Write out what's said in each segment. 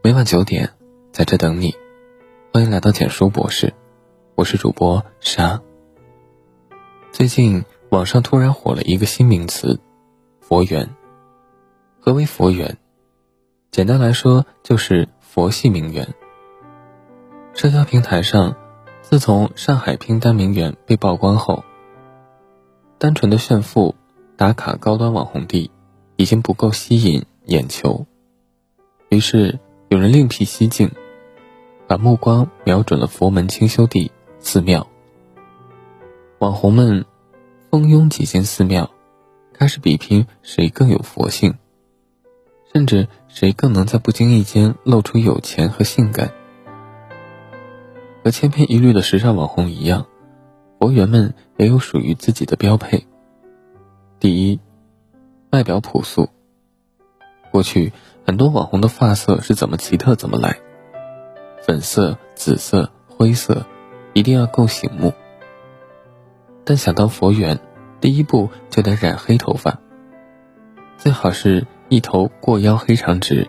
每晚九点，在这等你。欢迎来到简书博士，我是主播沙。最近网上突然火了一个新名词——佛缘。何为佛缘？简单来说，就是佛系名媛。社交平台上，自从上海拼单名媛被曝光后，单纯的炫富、打卡高端网红地，已经不够吸引眼球。于是。有人另辟蹊径，把目光瞄准了佛门清修地寺庙。网红们蜂拥挤进寺庙，开始比拼谁更有佛性，甚至谁更能在不经意间露出有钱和性感。和千篇一律的时尚网红一样，佛缘们也有属于自己的标配。第一，外表朴素。过去。很多网红的发色是怎么奇特怎么来，粉色、紫色、灰色，一定要够醒目。但想当佛缘，第一步就得染黑头发，最好是一头过腰黑长直，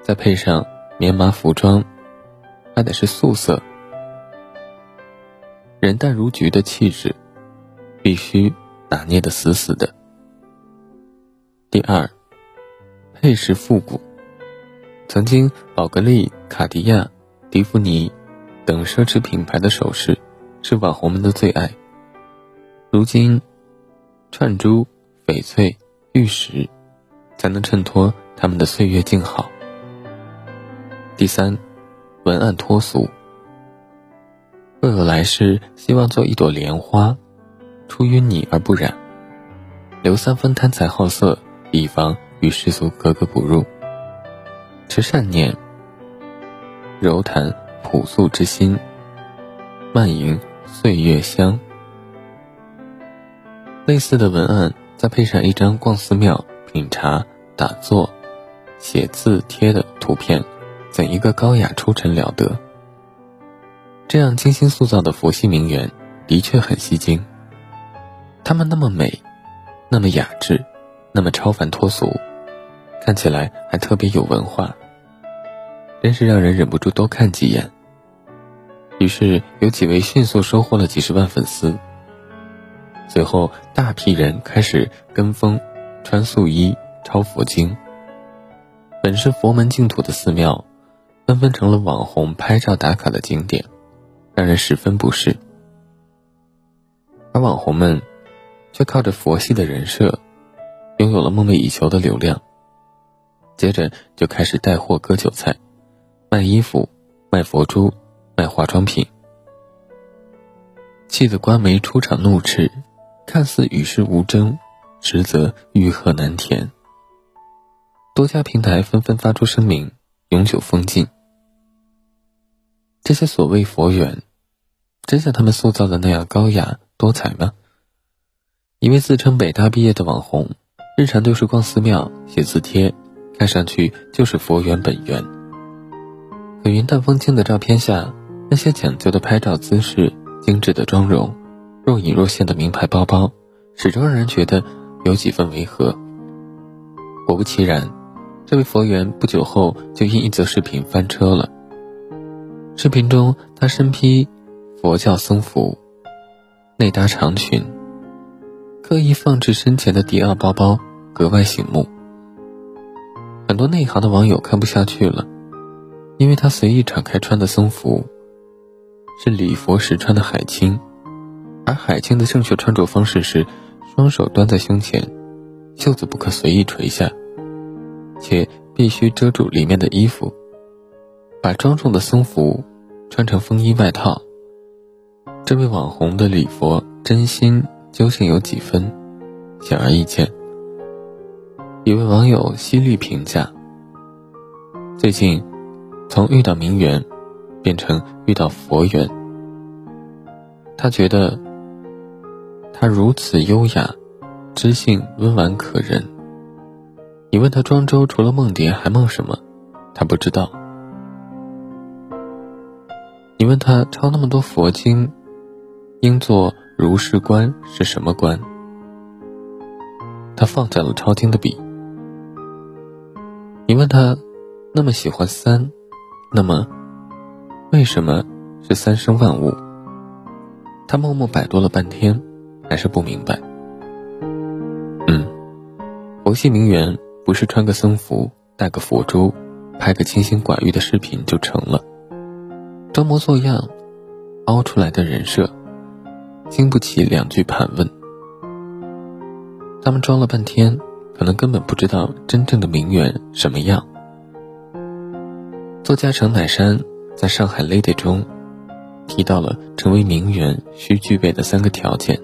再配上棉麻服装，还得是素色。人淡如菊的气质，必须拿捏的死死的。第二。配饰复古，曾经宝格丽、卡地亚、蒂芙尼等奢侈品牌的首饰是网红们的最爱。如今，串珠、翡翠、玉石才能衬托他们的岁月静好。第三，文案脱俗。若有来世，希望做一朵莲花，出淤泥而不染，留三分贪财好色，以防。与世俗格格不入，持善念，柔谈朴素之心，漫吟岁月香。类似的文案，再配上一张逛寺庙、品茶、打坐、写字贴的图片，怎一个高雅出尘了得！这样精心塑造的佛系名媛，的确很吸睛。她们那么美，那么雅致，那么超凡脱俗。看起来还特别有文化，真是让人忍不住多看几眼。于是有几位迅速收获了几十万粉丝。随后，大批人开始跟风穿素衣、抄佛经。本是佛门净土的寺庙，纷纷成了网红拍照打卡的景点，让人十分不适。而网红们却靠着佛系的人设，拥有了梦寐以求的流量。接着就开始带货割韭菜，卖衣服、卖佛珠、卖化妆品，气得瓜梅出场怒斥，看似与世无争，实则欲壑难填。多家平台纷纷发出声明，永久封禁。这些所谓佛缘，真像他们塑造的那样高雅多彩吗？一位自称北大毕业的网红，日常就是逛寺庙、写字帖。看上去就是佛缘本源，可云淡风轻的照片下，那些讲究的拍照姿势、精致的妆容、若隐若现的名牌包包，始终让人觉得有几分违和。果不其然，这位佛缘不久后就因一则视频翻车了。视频中，他身披佛教僧服，内搭长裙，刻意放置身前的迪奥包包，格外醒目。很多内行的网友看不下去了，因为他随意敞开穿的僧服，是礼佛时穿的海青，而海青的正确穿着方式是双手端在胸前，袖子不可随意垂下，且必须遮住里面的衣服，把庄重的僧服穿成风衣外套。这位网红的礼佛真心究竟有几分，显而易见。一位网友犀利评价：“最近，从遇到名媛，变成遇到佛缘。他觉得，他如此优雅，知性温婉可人。你问他庄周除了梦蝶还梦什么，他不知道。你问他抄那么多佛经，应做如是观是什么观？他放下了抄经的笔。”你问他，那么喜欢三，那么为什么是三生万物？他默默百度了半天，还是不明白。嗯，佛系名媛不是穿个僧服、戴个佛珠、拍个清心寡欲的视频就成了，装模作样凹出来的人设，经不起两句盘问。他们装了半天，可能根本不知道真正的名媛什么样。作家程乃山在上海 Lady 中。提到了成为名媛需具备的三个条件：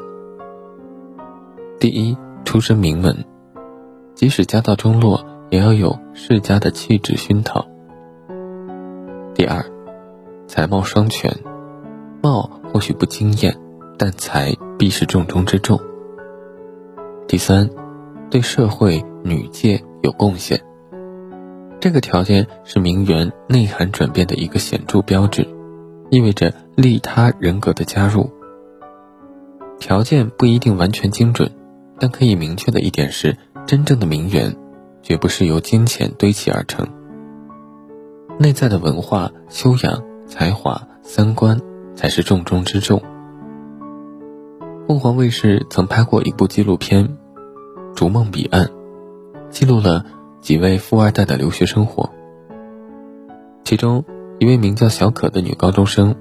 第一，出身名门，即使家道中落，也要有世家的气质熏陶；第二，才貌双全，貌或许不惊艳，但才必是重中之重；第三，对社会女界有贡献。这个条件是名媛内涵转变的一个显著标志。意味着利他人格的加入。条件不一定完全精准，但可以明确的一点是，真正的名媛，绝不是由金钱堆砌而成。内在的文化修养、才华、三观才是重中之重。凤凰卫视曾拍过一部纪录片《逐梦彼岸》，记录了几位富二代的留学生活，其中。一位名叫小可的女高中生，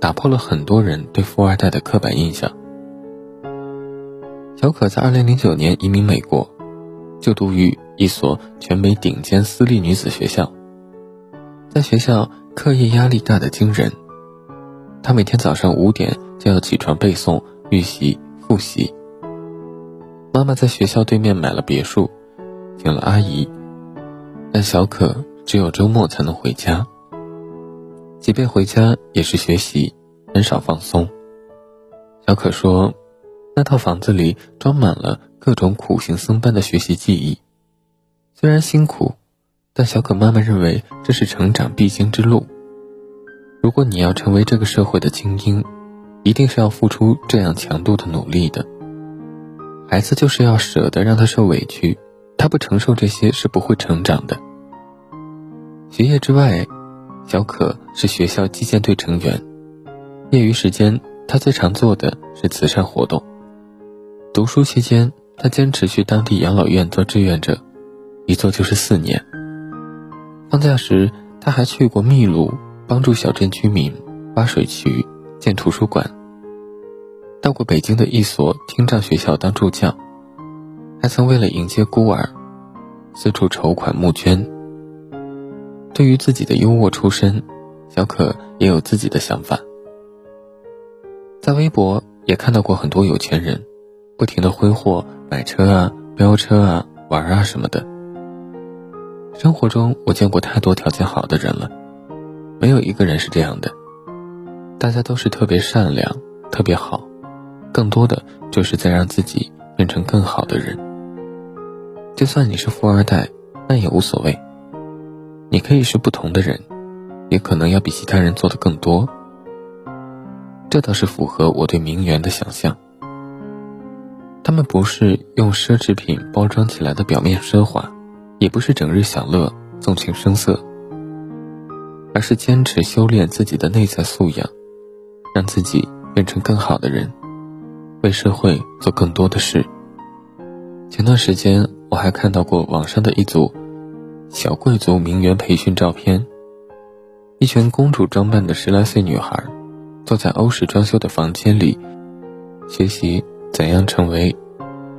打破了很多人对富二代的刻板印象。小可在2009年移民美国，就读于一所全美顶尖私立女子学校。在学校，课业压力大的惊人，她每天早上五点就要起床背诵、预习、复习。妈妈在学校对面买了别墅，请了阿姨，但小可只有周末才能回家。即便回家也是学习，很少放松。小可说，那套房子里装满了各种苦行僧般的学习记忆，虽然辛苦，但小可妈妈认为这是成长必经之路。如果你要成为这个社会的精英，一定是要付出这样强度的努力的。孩子就是要舍得让他受委屈，他不承受这些是不会成长的。学业之外。小可是学校击剑队成员，业余时间他最常做的是慈善活动。读书期间，他坚持去当地养老院做志愿者，一做就是四年。放假时，他还去过秘鲁，帮助小镇居民挖水渠、建图书馆。到过北京的一所听障学校当助教，还曾为了迎接孤儿，四处筹款募捐。对于自己的优渥出身，小可也有自己的想法。在微博也看到过很多有钱人，不停的挥霍买车啊、飙车啊、玩啊什么的。生活中我见过太多条件好的人了，没有一个人是这样的。大家都是特别善良、特别好，更多的就是在让自己变成更好的人。就算你是富二代，那也无所谓。你可以是不同的人，也可能要比其他人做的更多。这倒是符合我对名媛的想象。他们不是用奢侈品包装起来的表面奢华，也不是整日享乐、纵情声色，而是坚持修炼自己的内在素养，让自己变成更好的人，为社会做更多的事。前段时间我还看到过网上的一组。小贵族名媛培训照片，一群公主装扮的十来岁女孩，坐在欧式装修的房间里，学习怎样成为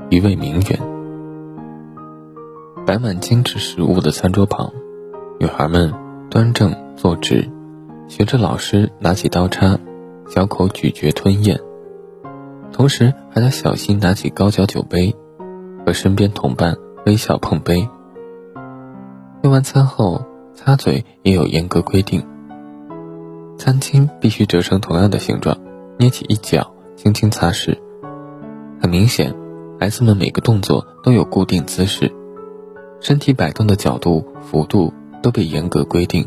一位名媛。摆满精致食物的餐桌旁，女孩们端正坐直，学着老师拿起刀叉，小口咀嚼吞咽，同时还在小心拿起高脚酒杯，和身边同伴微笑碰杯。用完餐后，擦嘴也有严格规定。餐巾必须折成同样的形状，捏起一角，轻轻擦拭。很明显，孩子们每个动作都有固定姿势，身体摆动的角度、幅度都被严格规定。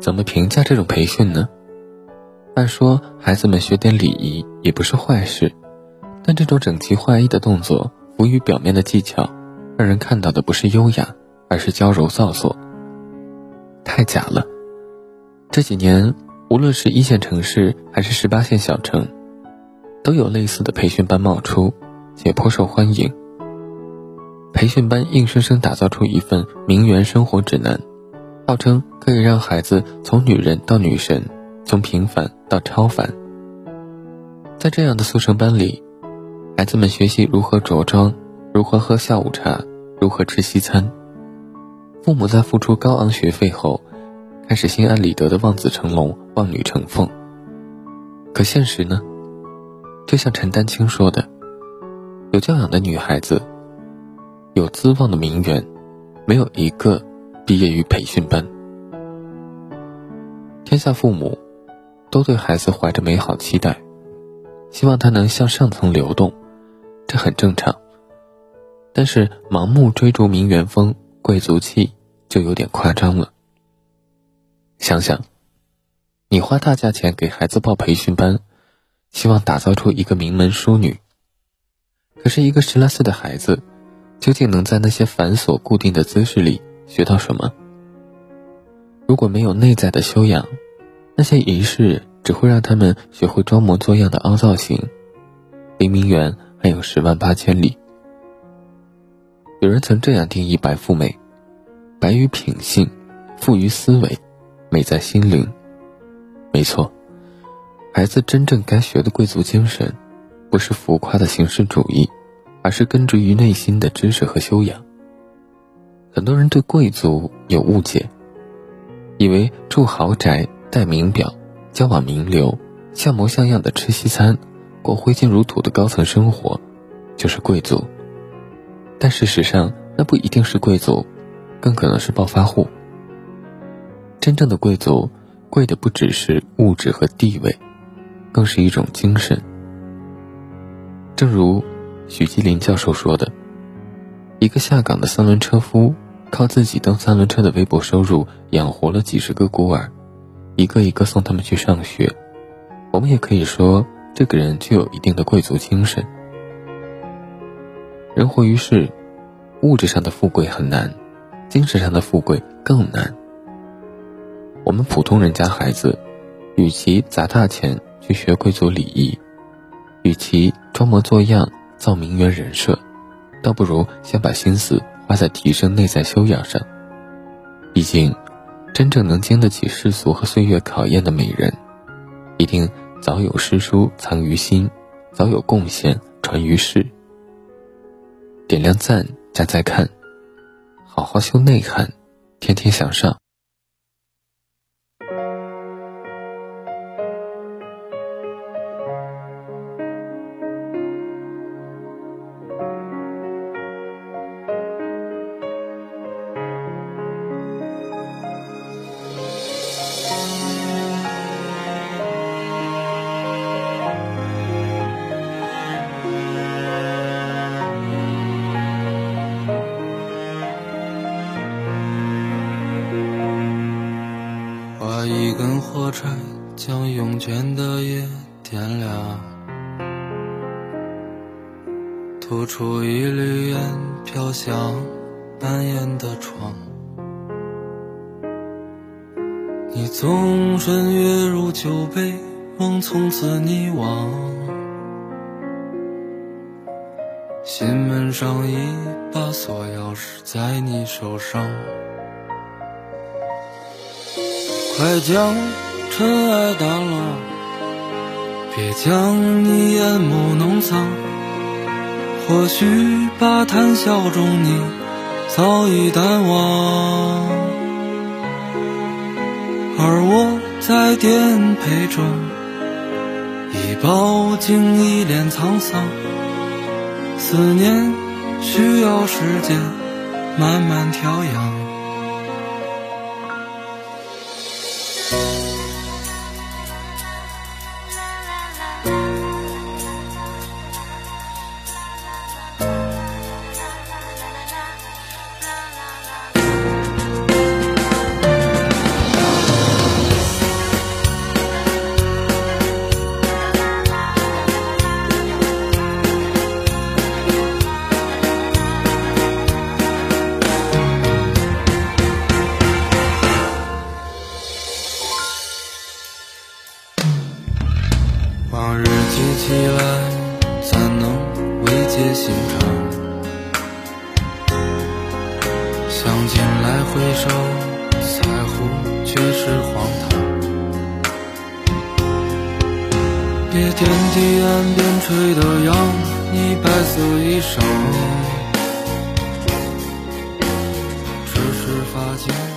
怎么评价这种培训呢？按说孩子们学点礼仪也不是坏事，但这种整齐划一的动作，浮于表面的技巧，让人看到的不是优雅。而是娇柔造作。太假了。这几年，无论是一线城市还是十八线小城，都有类似的培训班冒出，且颇受欢迎。培训班硬生生打造出一份名媛生活指南，号称可以让孩子从女人到女神，从平凡到超凡。在这样的速成班里，孩子们学习如何着装，如何喝下午茶，如何吃西餐。父母在付出高昂学费后，开始心安理得的望子成龙、望女成凤。可现实呢？就像陈丹青说的：“有教养的女孩子。”有资望的名媛，没有一个毕业于培训班。天下父母都对孩子怀着美好期待，希望他能向上层流动，这很正常。但是盲目追逐名媛风、贵族气就有点夸张了。想想，你花大价钱给孩子报培训班，希望打造出一个名门淑女，可是一个十来岁的孩子。究竟能在那些繁琐固定的姿势里学到什么？如果没有内在的修养，那些仪式只会让他们学会装模作样的凹造型。离名媛还有十万八千里。有人曾这样定义白富美：白于品性，富于思维，美在心灵。没错，孩子真正该学的贵族精神，不是浮夸的形式主义。而是根植于内心的知识和修养。很多人对贵族有误解，以为住豪宅、戴名表、交往名流、像模像样的吃西餐、过挥金如土的高层生活，就是贵族。但事实上，那不一定是贵族，更可能是暴发户。真正的贵族，贵的不只是物质和地位，更是一种精神。正如。许吉林教授说的：“一个下岗的三轮车夫，靠自己蹬三轮车的微薄收入养活了几十个孤儿，一个一个送他们去上学。我们也可以说，这个人具有一定的贵族精神。人活于世，物质上的富贵很难，精神上的富贵更难。我们普通人家孩子，与其砸大钱去学贵族礼仪，与其装模作样。”造名媛人设，倒不如先把心思花在提升内在修养上。毕竟，真正能经得起世俗和岁月考验的美人，一定早有诗书藏于心，早有贡献传于世。点亮赞加再看，好好修内涵，天天向上。吐出一缕烟，飘向半掩的窗。你纵身跃入酒杯，梦从此溺亡。心门上一把锁钥匙在你手上。快将尘埃掸落，别将你眼眸弄脏。或许把谈笑中你早已淡忘，而我在颠沛中已饱经一脸沧桑。思念需要时间慢慢调养。往日记起来，怎能慰藉心肠。想起来回首，彩虹却是荒唐。别天地岸边吹的扬，你白色衣裳，只是发间。